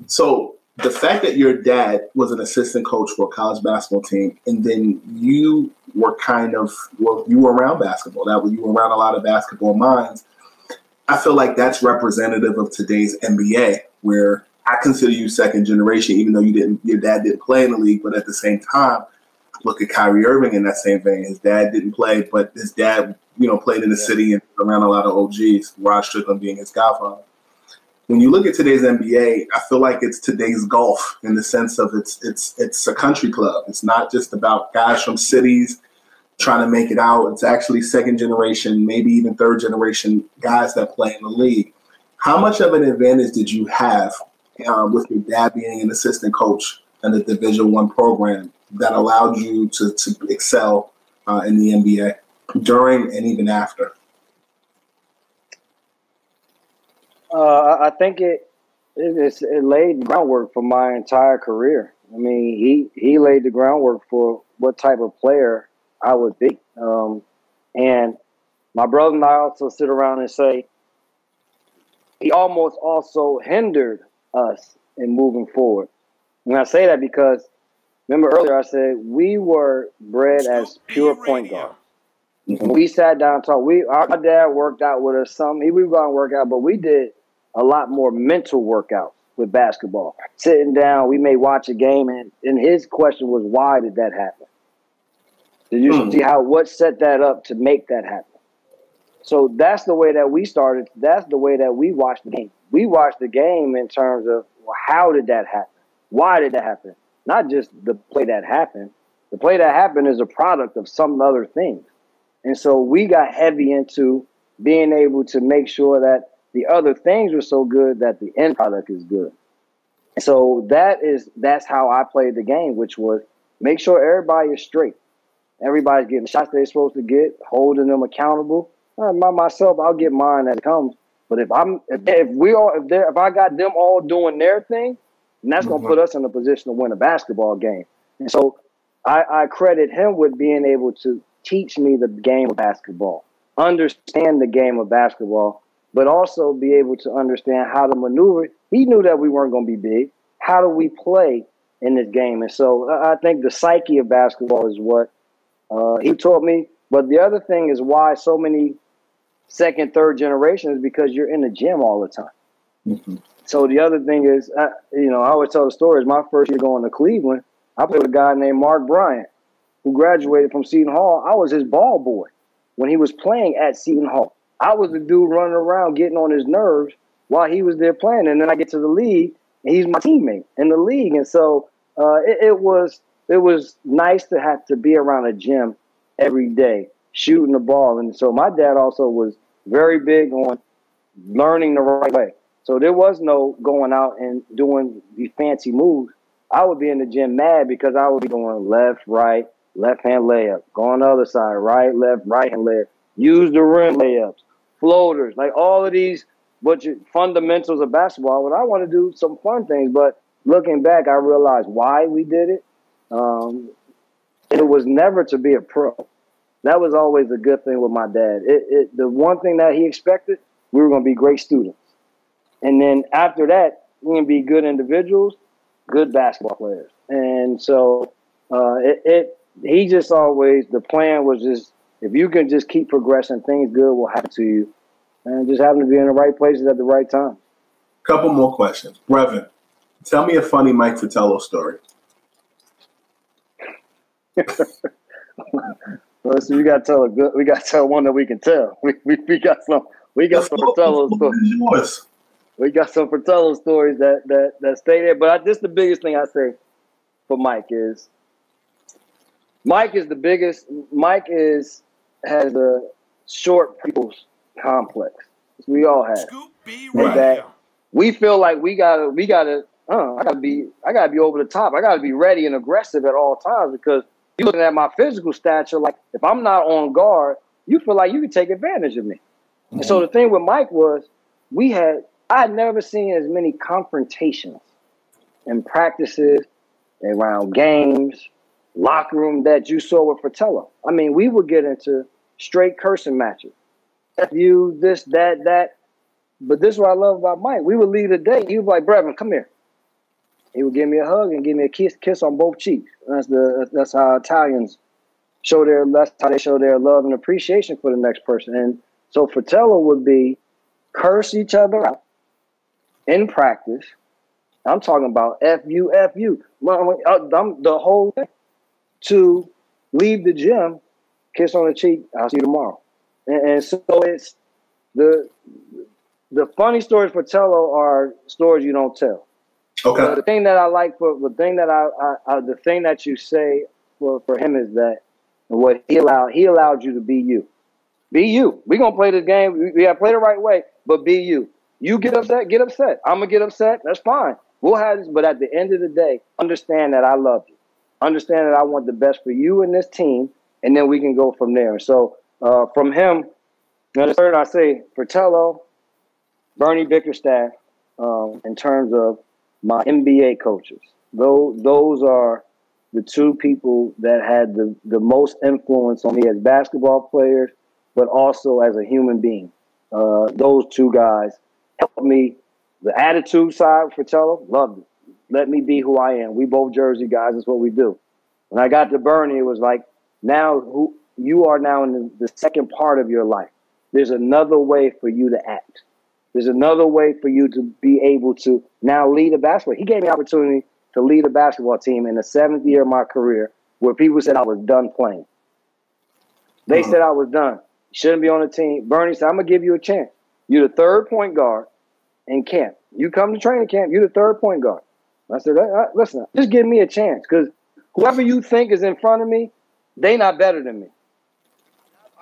so the fact that your dad was an assistant coach for a college basketball team, and then you were kind of well, you were around basketball. That was you were around a lot of basketball minds. I feel like that's representative of today's NBA, where I consider you second generation, even though you didn't, your dad didn't play in the league, but at the same time, look at Kyrie Irving in that same vein. His dad didn't play, but his dad, you know, played in the yeah. city and around a lot of OGs. Rod Strickland being his godfather. When you look at today's NBA, I feel like it's today's golf in the sense of it's it's it's a country club. It's not just about guys from cities trying to make it out. It's actually second generation, maybe even third generation guys that play in the league. How much of an advantage did you have um, with your dad being an assistant coach in the Division One program that allowed you to, to excel uh, in the NBA during and even after? Uh, I think it, it it laid groundwork for my entire career. I mean, he he laid the groundwork for what type of player I would be. Um, and my brother and I also sit around and say he almost also hindered us in moving forward. And I say that because remember earlier I said we were bred as pure point guards. We sat down and talked. We our dad worked out with us some. He would go and work out, but we did a lot more mental workouts with basketball. Sitting down, we may watch a game, and, and his question was, "Why did that happen?" Did you mm. see how what set that up to make that happen? So that's the way that we started. That's the way that we watched the game. We watched the game in terms of well, how did that happen? Why did that happen? Not just the play that happened. The play that happened is a product of some other things. And so we got heavy into being able to make sure that the other things are so good that the end product is good. So that is that's how I played the game, which was make sure everybody is straight. Everybody's getting shots they're supposed to get, holding them accountable. Uh, by myself, I'll get mine as it comes. But if I'm if, if we all if they if I got them all doing their thing, then that's gonna put us in a position to win a basketball game. And so I, I credit him with being able to teach me the game of basketball, understand the game of basketball, but also be able to understand how to maneuver. He knew that we weren't going to be big. How do we play in this game? And so I think the psyche of basketball is what uh, he taught me. But the other thing is why so many second, third generation is because you're in the gym all the time. Mm-hmm. So the other thing is, I, you know, I always tell the story stories. My first year going to Cleveland, I played with a guy named Mark Bryant, who graduated from Seton Hall. I was his ball boy when he was playing at Seton Hall. I was the dude running around getting on his nerves while he was there playing. And then I get to the league, and he's my teammate in the league. And so uh, it, it was it was nice to have to be around a gym every day shooting the ball. And so my dad also was very big on learning the right way. So there was no going out and doing the fancy moves. I would be in the gym mad because I would be going left, right, left hand layup, going the other side, right, left, right hand layup, use the rim layups, floaters, like all of these but fundamentals of basketball. But I want to do some fun things. But looking back, I realized why we did it. Um, it was never to be a pro. That was always a good thing with my dad. It, it, the one thing that he expected, we were going to be great students. And then after that, we're going to be good individuals, good basketball players. And so uh, it, it, he just always, the plan was just, if you can just keep progressing, things good will happen to you. And just happen to be in the right places at the right time. Couple more questions. Brevin, tell me a funny Mike Fratello story. so we got to tell a good. We got to tell one that we can tell. We, we, we got some. We got some Fratello stories. We got some Fratello stories that that that stay there. But I, this the biggest thing I say for Mike is Mike is the biggest. Mike is has a short people's complex. We all have. Right. That we feel like we gotta we gotta uh, I gotta be I gotta be over the top. I gotta be ready and aggressive at all times because you looking at my physical stature, like if I'm not on guard, you feel like you can take advantage of me. Mm-hmm. And so the thing with Mike was we had I had never seen as many confrontations and practices around games, locker room that you saw with Fratello. I mean, we would get into straight cursing matches. F you, this, that, that. But this is what I love about Mike. We would leave the day. He was like, Brevin, come here. He would give me a hug and give me a kiss, kiss on both cheeks. That's the that's how Italians show their that's how they show their love and appreciation for the next person. And so Fratello would be curse each other out in practice. I'm talking about F U F U. Uh, I'm the whole thing. To leave the gym, kiss on the cheek. I'll see you tomorrow. And, and so it's the the funny stories Fratello are stories you don't tell. Okay. So the thing that I like for the thing that I, I, I, the thing that you say for, for him is that what he allowed he allowed you to be you. Be you. We're gonna play this game. We, we gotta play the right way, but be you. You get upset, get upset. I'm gonna get upset. That's fine. We'll have this, but at the end of the day, understand that I love you. Understand that I want the best for you and this team, and then we can go from there. So uh, from him, the third I say Fratello, Bernie Bickerstaff, um, in terms of my NBA coaches. Those those are the two people that had the, the most influence on me as basketball players, but also as a human being. Uh, those two guys helped me. The attitude side Fratello, loved it. Let me be who I am. We both Jersey guys. That's what we do. When I got to Bernie, it was like, now who you are now in the, second part of your life. There's another way for you to act. There's another way for you to be able to now lead a basketball. He gave me opportunity to lead a basketball team in the seventh year of my career where people said I was done playing. They mm-hmm. said I was done. Shouldn't be on the team. Bernie said, I'm going to give you a chance. You're the third point guard in camp. You come to training camp, you're the third point guard. I said, listen, just give me a chance because whoever you think is in front of me, they not better than me.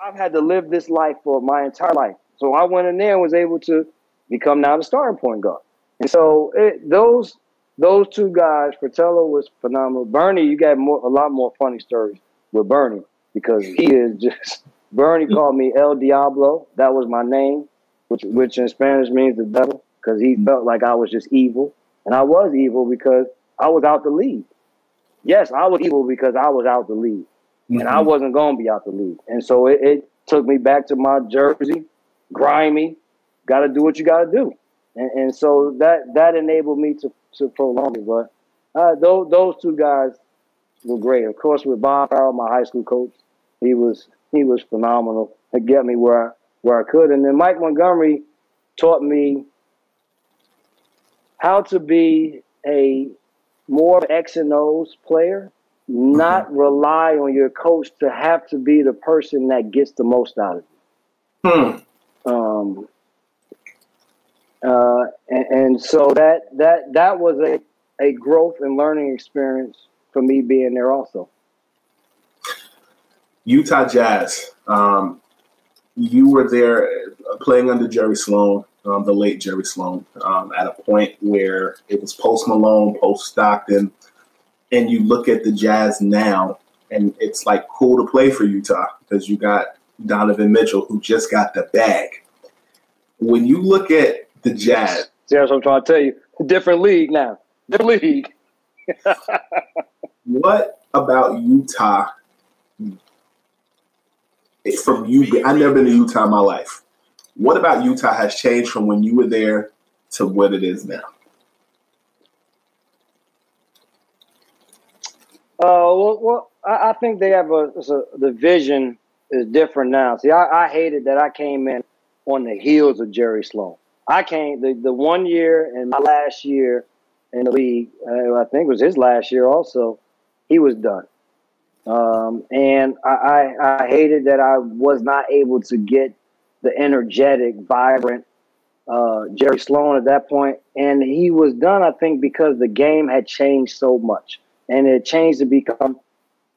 I've had to live this life for my entire life. So I went in there and was able to become now the starting point guard. And so it, those those two guys, Fratello was phenomenal. Bernie, you got more, a lot more funny stories with Bernie because he is just. Bernie called me El Diablo. That was my name, which which in Spanish means the devil, because he felt like I was just evil, and I was evil because I was out the league. Yes, I was evil because I was out the league, mm-hmm. and I wasn't going to be out the league. And so it, it took me back to my jersey, grimy. Got to do what you got to do, and, and so that that enabled me to to prolong it. But uh, those those two guys were great. Of course, with Bob Farrell, my high school coach, he was he was phenomenal. to get me where where I could. And then Mike Montgomery taught me how to be a more X and O's player, not mm-hmm. rely on your coach to have to be the person that gets the most out of you. Hmm. Um, uh, and, and, so that that that was a, a growth and learning experience for me being there also. Utah Jazz. Um, you were there playing under Jerry Sloan, um, the late Jerry Sloan, um, at a point where it was post Malone, post Stockton, and you look at the Jazz now, and it's like cool to play for Utah because you got Donovan Mitchell who just got the bag. When you look at the Jazz, See, that's what I'm trying to tell you. Different league now. Different league. what about Utah? From you, I've never been to Utah in my life. What about Utah has changed from when you were there to what it is now? Uh, well, well, I, I think they have a, a, the vision is different now. See, I, I hated that I came in on the heels of Jerry Sloan. I came the, the one year and my last year in the league, uh, I think was his last year also, he was done. Um, and I, I, I, hated that I was not able to get the energetic, vibrant uh, Jerry Sloan at that point. And he was done, I think, because the game had changed so much. And it changed to become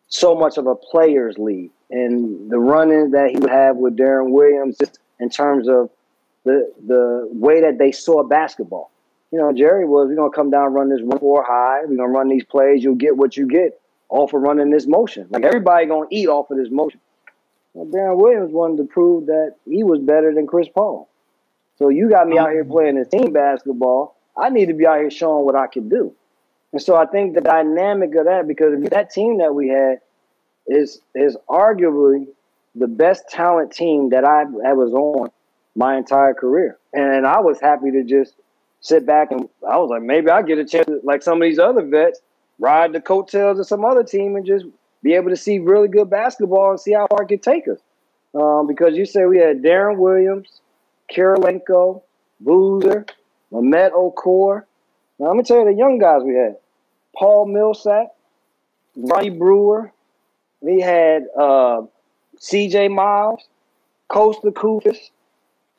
so much of a player's league. And the run-ins that he would have with Deron Williams, just in terms of the the way that they saw basketball. You know, Jerry was, we're gonna come down, run this one four high, we're gonna run these plays, you'll get what you get off of running this motion. Like everybody gonna eat off of this motion. Well, Deron Williams wanted to prove that he was better than Chris Paul. So you got me out here uh-huh. playing this team basketball. I need to be out here showing what I can do. And so I think the dynamic of that, because that team that we had is is arguably the best talent team that I, I was on my entire career. And I was happy to just sit back and I was like, maybe I get a chance, to, like some of these other vets, ride the coattails of some other team and just be able to see really good basketball and see how far it can take us. Um, because you say we had Deron Williams, Kirilenko, Boozer, Mehmet Okur. Now, let me tell you the young guys we had. Paul Millsap, Ronnie Brewer. We had uh, C.J. Miles, Kosta Koufos,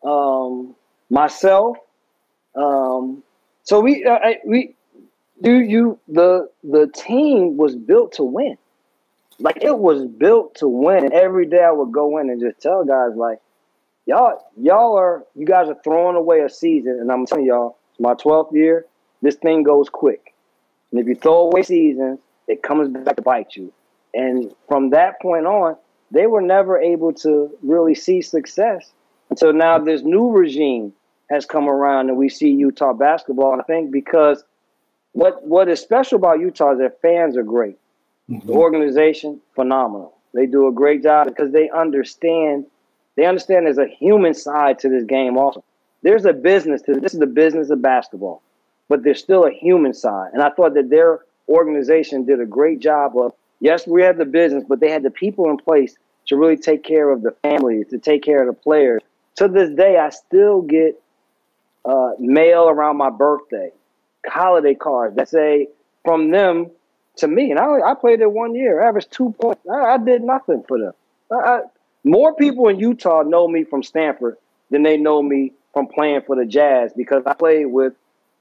um, myself. Um, so we uh, we do you the the team was built to win. Like it was built to win. And every day I would go in and just tell guys like, y'all, y'all are you guys are throwing away a season. And I'm telling y'all, it's my 12th year. This thing goes quick. And if you throw away seasons, it comes back to bite you. And from that point on, they were never able to really see success until now this new regime has come around and we see Utah basketball. I think because what what is special about Utah is their fans are great. Mm-hmm. The organization, phenomenal. They do a great job because they understand they understand there's a human side to this game also. There's a business to this is the business of basketball, but there's still a human side. And I thought that their organization did a great job of yes, we have the business, but they had the people in place to really take care of the families, to take care of the players. To this day, I still get uh, mail around my birthday, holiday cards that say from them to me. And I, I played there one year, averaged two points. I, I did nothing for them. I, more people in Utah know me from Stanford than they know me from playing for the Jazz because I played with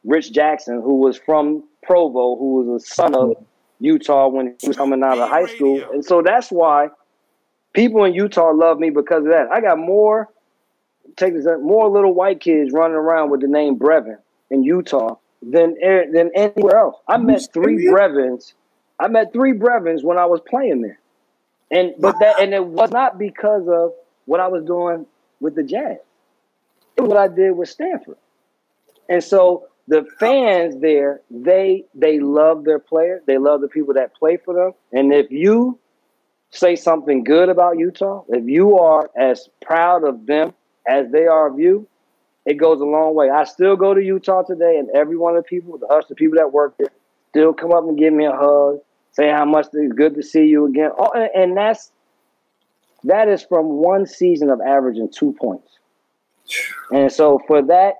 Rich Jackson, who was from Provo, who was a son of Utah when he was coming out of high school. And so that's why people in Utah love me because of that. I got more take this more little white kids running around with the name Brevin in Utah than than anywhere else. I met three Brevins. I met three Brevins when I was playing there, and but that and it was not because of what I was doing with the Jazz. It was what I did with Stanford, and so the fans there they they love their players. They love the people that play for them, and if you say something good about Utah, if you are as proud of them as they are of you, it goes a long way. I still go to Utah today, and every one of the people, the us, the people that work there, still come up and give me a hug, say how much it's good to see you again. Oh, and that's that is from one season of averaging two points. And so for that,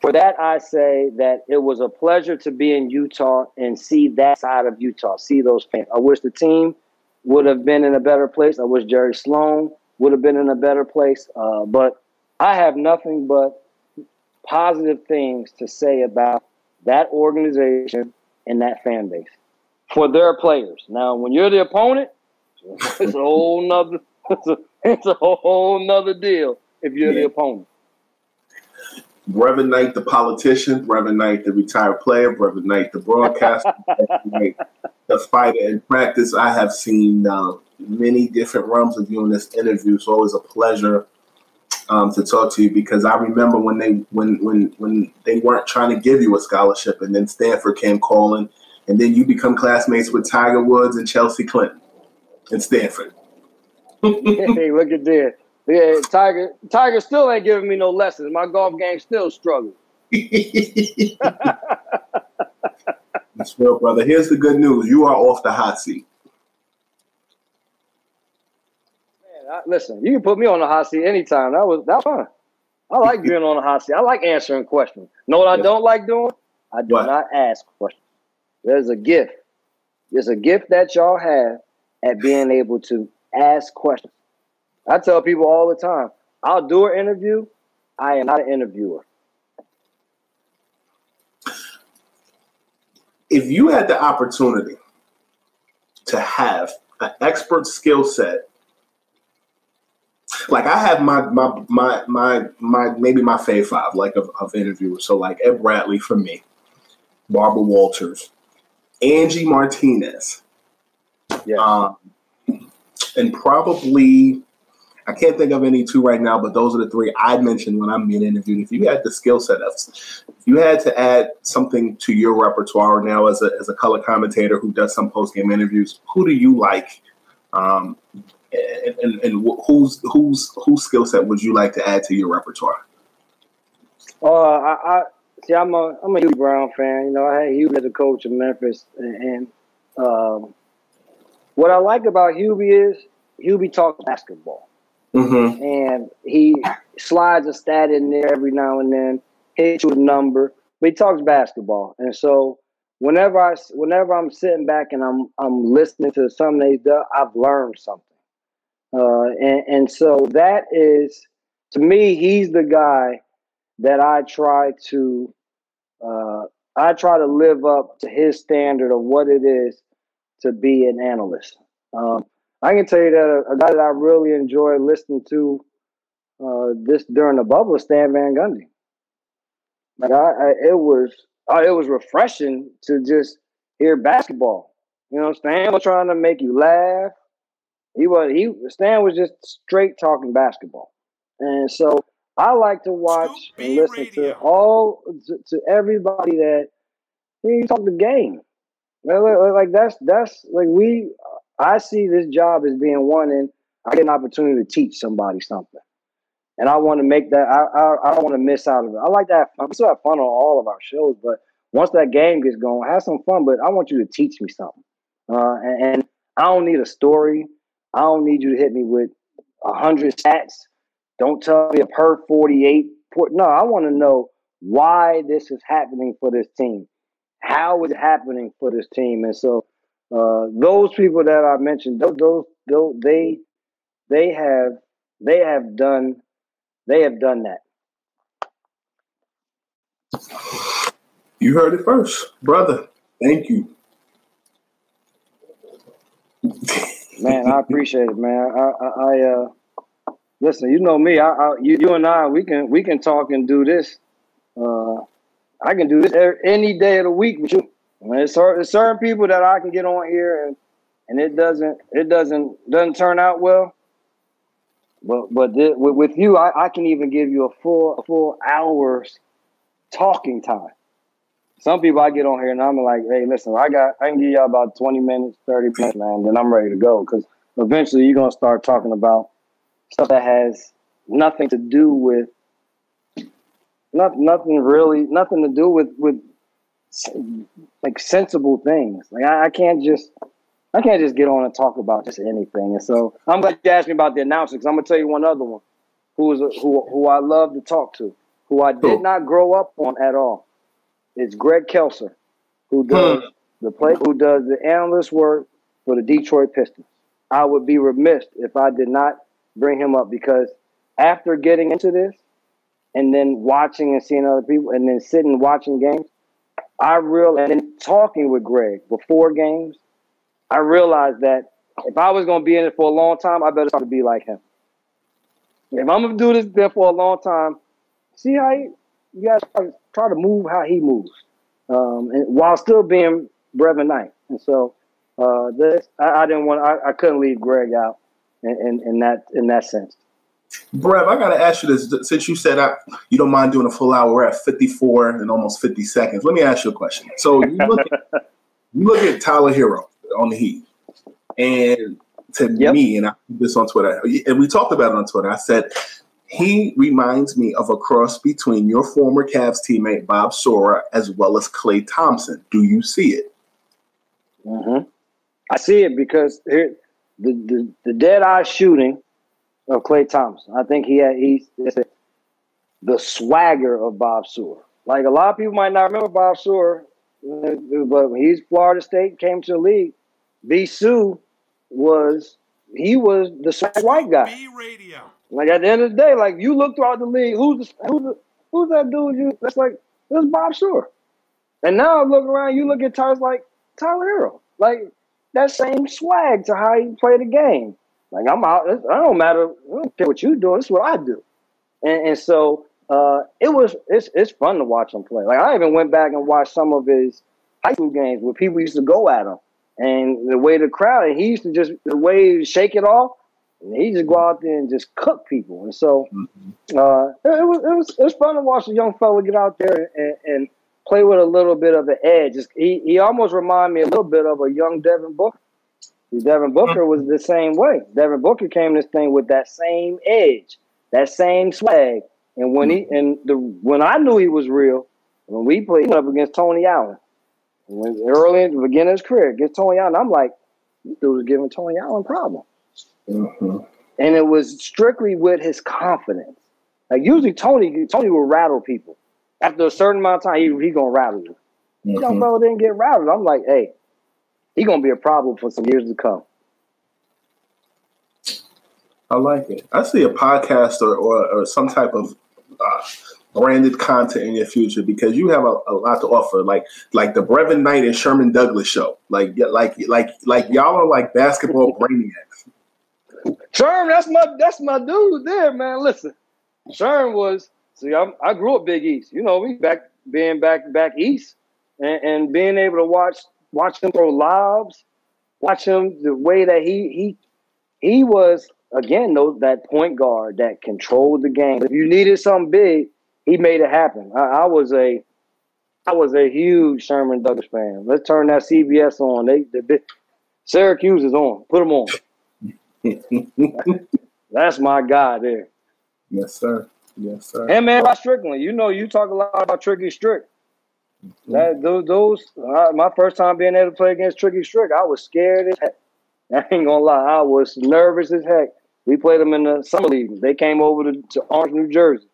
for that, I say that it was a pleasure to be in Utah and see that side of Utah, see those fans. I wish the team would have been in a better place. I wish Jerry Sloan would have been in a better place. Uh, but I have nothing but positive things to say about that organization and that fan base for their players. Now, when you're the opponent, it's a whole nother it's a, it's a whole nother deal if you're yeah. the opponent. Brevin Knight, the politician, Brevin Knight, the retired player, Brevin Knight, the broadcaster, the fighter in practice. I have seen uh, many different realms of you in this interview. It's always a pleasure um, to talk to you because I remember when they when when when they weren't trying to give you a scholarship, and then Stanford came calling, and then you become classmates with Tiger Woods and Chelsea Clinton in Stanford. hey, look at this. Yeah, Tiger. Tiger still ain't giving me no lessons. My golf game still struggling. That's real, brother. Here's the good news: you are off the hot seat. Man, I, listen, you can put me on the hot seat anytime. That was that fun. I like being on the hot seat. I like answering questions. Know what I don't like doing? I do what? not ask questions. There's a gift. There's a gift that y'all have at being able to ask questions. I tell people all the time, I'll do an interview. I am not an interviewer. If you had the opportunity to have an expert skill set, like I have my my my my my maybe my fave five like of, of interviewers. So like Ed Bradley for me, Barbara Walters, Angie Martinez, yeah, um, and probably I can't think of any two right now, but those are the three I mentioned when I'm being interviewed. If you had the skill set of, if you had to add something to your repertoire now as a, as a color commentator who does some post game interviews, who do you like? Um, and, and, and whose whose whose skill set would you like to add to your repertoire? Uh, I, I see. I'm a I'm a Hubie Brown fan. You know, I had Hubie as a coach in Memphis, and, and um, what I like about Hubie is Hubie talks basketball. Mm-hmm. And he slides a stat in there every now and then, hits you a number, but he talks basketball. And so whenever I whenever I'm sitting back and I'm I'm listening to something they do, I've learned something. Uh, and, and so that is to me, he's the guy that I try to uh, I try to live up to his standard of what it is to be an analyst. Um, I can tell you that a, a guy that I really enjoyed listening to uh, this during the bubble was Stan Van Gundy. Like I, I it was uh, it was refreshing to just hear basketball. You know, Stan was trying to make you laugh. He was he Stan was just straight talking basketball, and so I like to watch and listen Radio. to all to, to everybody that you talk the game. Like that's that's like we I see this job as being one, and I get an opportunity to teach somebody something, and I want to make that. I I, I don't want to miss out of it. I like that. We still have fun on all of our shows, but once that game gets going, have some fun. But I want you to teach me something, uh, and, and I don't need a story. I don't need you to hit me with a hundred stats. Don't tell me a per forty eight. No, I want to know why this is happening for this team. How is it happening for this team? And so uh, those people that I mentioned, those, those, those, they, they have, they have done, they have done that. You heard it first, brother. Thank you. man, I appreciate it, man. I, I, I uh, listen, you know me. I, I you, you and I, we can we can talk and do this. Uh, I can do this any day of the week with you. There's certain, people that I can get on here and and it doesn't it doesn't doesn't turn out well. But but with, with you, I, I can even give you a full a full hours talking time. Some people I get on here and I'm like, hey, listen, I got I can give y'all about 20 minutes, 30 minutes, man, then I'm ready to go. Because eventually you're gonna start talking about stuff that has nothing to do with not, nothing really nothing to do with with like sensible things. Like I, I can't just I can't just get on and talk about just anything. And so I'm glad you asked me about the announcer because I'm gonna tell you one other one who is a, who who I love to talk to, who I did not grow up on at all. It's Greg Kelser, who hmm. does the play who does the analyst work for the Detroit Pistons. I would be remiss if I did not bring him up because after getting into this and then watching and seeing other people and then sitting watching games, I realized and then talking with Greg before games, I realized that if I was going to be in it for a long time, I better start to be like him. If I'm going to do this there for a long time, see how he, you guys try to move how he moves, um, and while still being Brevin Knight. And so uh, this, I, I, didn't want, I, I, couldn't leave Greg out in, in, in, that in that sense. Brev, I got to ask you this. Since you said I, you don't mind doing a full hour, we're at 54 and almost 50 seconds. Let me ask you a question. So you look at, you look at Tyler Herro on the Heat, and to yep. me, and I put this on Twitter, and we talked about it on Twitter. I said he reminds me of a cross between your former Cavs teammate Bob Sura as well as Klay Thompson. Do you see it? Mm-hmm. I see it because here, the, the the dead eye shooting of Klay Thompson. I think he had he's the swagger of Bob Sura. Like a lot of people might not remember Bob Sura, but he's Florida State came to the league. B. Sue was he was the white guy. B radio. Like at the end of the day, like you look throughout the league, who's the, who's the, who's that dude? You that's like that's Bob Sura. And now I look around, you look at Tyler like Tyler Herro, like that same swag to how he played the game. Like I'm out. I don't matter. I don't care what you do. This is what I do. And, and so uh, it was. It's it's fun to watch him play. Like I even went back and watched some of his high school games where people used to go at him, and the way the crowd. And he used to just the way he shake it off. And he just go out there and just cook people. And so mm-hmm. uh, it, it, was it was it was fun to watch a young fella get out there and, and play with a little bit of an edge. He he almost reminded me a little bit of a young Devin Booker. Devin Booker was the same way. Devin Booker came to this thing with that same edge, that same swag. And when he and the when I knew he was real, when we played up against Tony Allen, when early in the beginning of his career against Tony Allen, I'm like, this dude was giving Tony Allen problems. Mm-hmm. And it was strictly with his confidence. Like usually Tony Tony will rattle people. After a certain amount of time, he, he gonna rattle you. Mm-hmm. Young brother didn't get rattled. I'm like, hey, he gonna be a problem for some years to come. I like it. I see a podcast or, or, or some type of uh, branded content in your future because you have a, a, lot to offer. Like like the Brevin Knight and Sherman Douglas show. Like like like like y'all are like basketball brainiacs. Sherman, that's my that's my dude there, man. Listen, Sherman was see, I'm, i grew up Big East. You know, we back being back back east and, and being able to watch watch him throw lobs, watch him the way that he he he was again those that point guard that controlled the game. If you needed something big, he made it happen. I, I was a I was a huge Sherman Douglas fan. Let's turn that CBS on. They, they Syracuse is on. Put them on. That's my guy there. Yes, sir. Yes, sir. And man, Rod Strickland. You know, you talk a lot about Tricky Strick. That those, those uh, my first time being able to play against Tricky Strick, I was scared as heck. I ain't gonna lie, I was nervous as heck. We played them in the summer league. They came over to, to Orange, New Jersey.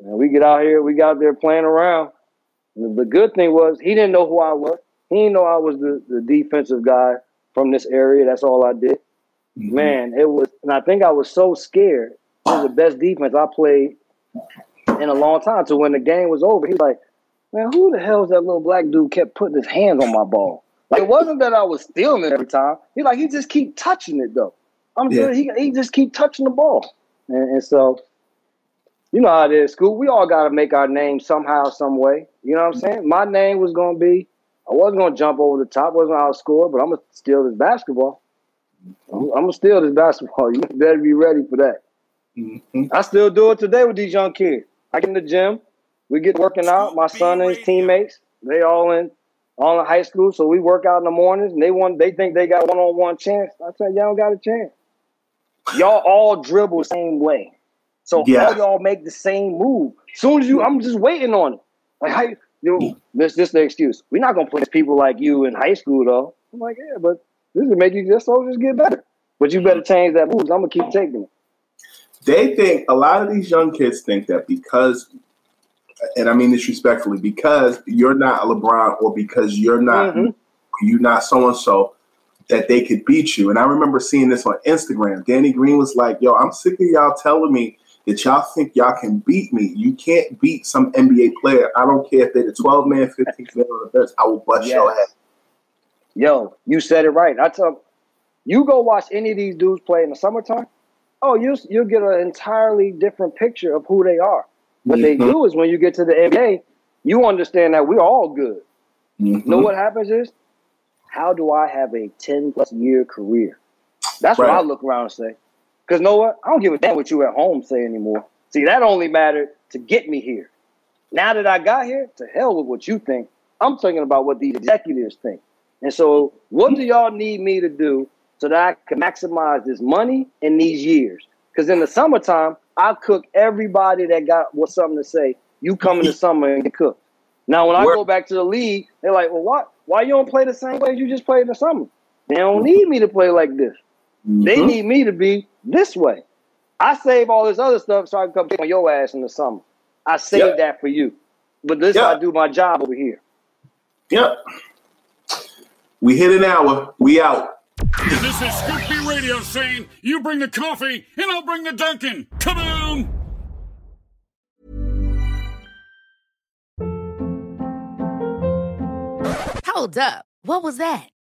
And we get out here, we got there playing around. And the good thing was he didn't know who I was. He didn't know I was the, the defensive guy from this area. That's all I did. Mm-hmm. Man, it was, and I think I was so scared. It was the best defense I played in a long time. So when the game was over, he was like, man, who the hell is that little black dude kept putting his hands on my ball? Like it wasn't that I was stealing it every time. He like he just keep touching it though. I'm yeah. good. He he just keep touching the ball. And, and so, you know how it is, school. We all got to make our name somehow, some way. You know what I'm saying? My name was going to be, I wasn't going to jump over the top, wasn't going to outscore, but I'm to steal this basketball. I'm, I'm to steal this basketball. You better be ready for that. Mm-hmm. I still do it today with these young kids. I get in the gym, we get working out. My son and his teammates, they all in all in high school, so we work out in the mornings. And they want, they think they got one on one chance. I said, y'all don't got a chance. Y'all all dribble the same way, so Yeah. all y'all make the same move. Soon as you, I'm just waiting on it. Like, how, you know, this this the excuse. We're not gonna play people like you in high school though. I'm like, yeah, but this will make you just so just get better. But you better change that move. I'm gonna keep taking it. They think a lot of these young kids think that because and I mean this respectfully, because you're not a LeBron or because you're not Mhm. you're not so and so that they could beat you. And I remember seeing this on Instagram. Danny Green was like, "Yo, I'm sick of y'all telling me that y'all think y'all can beat me. You can't beat some NBA player. I don't care if they're the 12 man, 15 man on the bench. I will bust your Yes. head." Yo, you said it right. I tell you go watch any of these dudes play in the summertime. Oh, you you'll get an entirely different picture of who they are. What they Mhm. do is when you get to the NBA, you understand that we're all good. Mhm. know what happens is, how do I have a 10 plus year career? That's what Right. I look around and say. Because know what? I don't give a damn what you at home say anymore. See, that only mattered to get me here. Now that I got here, to hell with what you think. I'm thinking about what these executives think. And so, what do y'all need me to do so that I can maximize this money in these years? Because in the summertime, I cook everybody that got what something to say. You come in the summer and get cooked. Now, when I Where- go back to the league, they're like, "Well, what? Why you don't play the same way as you just played in the summer? They don't need me to play like this. They Mhm. need me to be this way. I save all this other stuff so I can come on your ass in the summer. I save Yeah. that for you. But this, Yeah. I do my job over here. Yep. We hit an hour. We out. This is Scoop B Radio saying, you bring the coffee and I'll bring the Dunkin'. Come on! Hold up. What was that?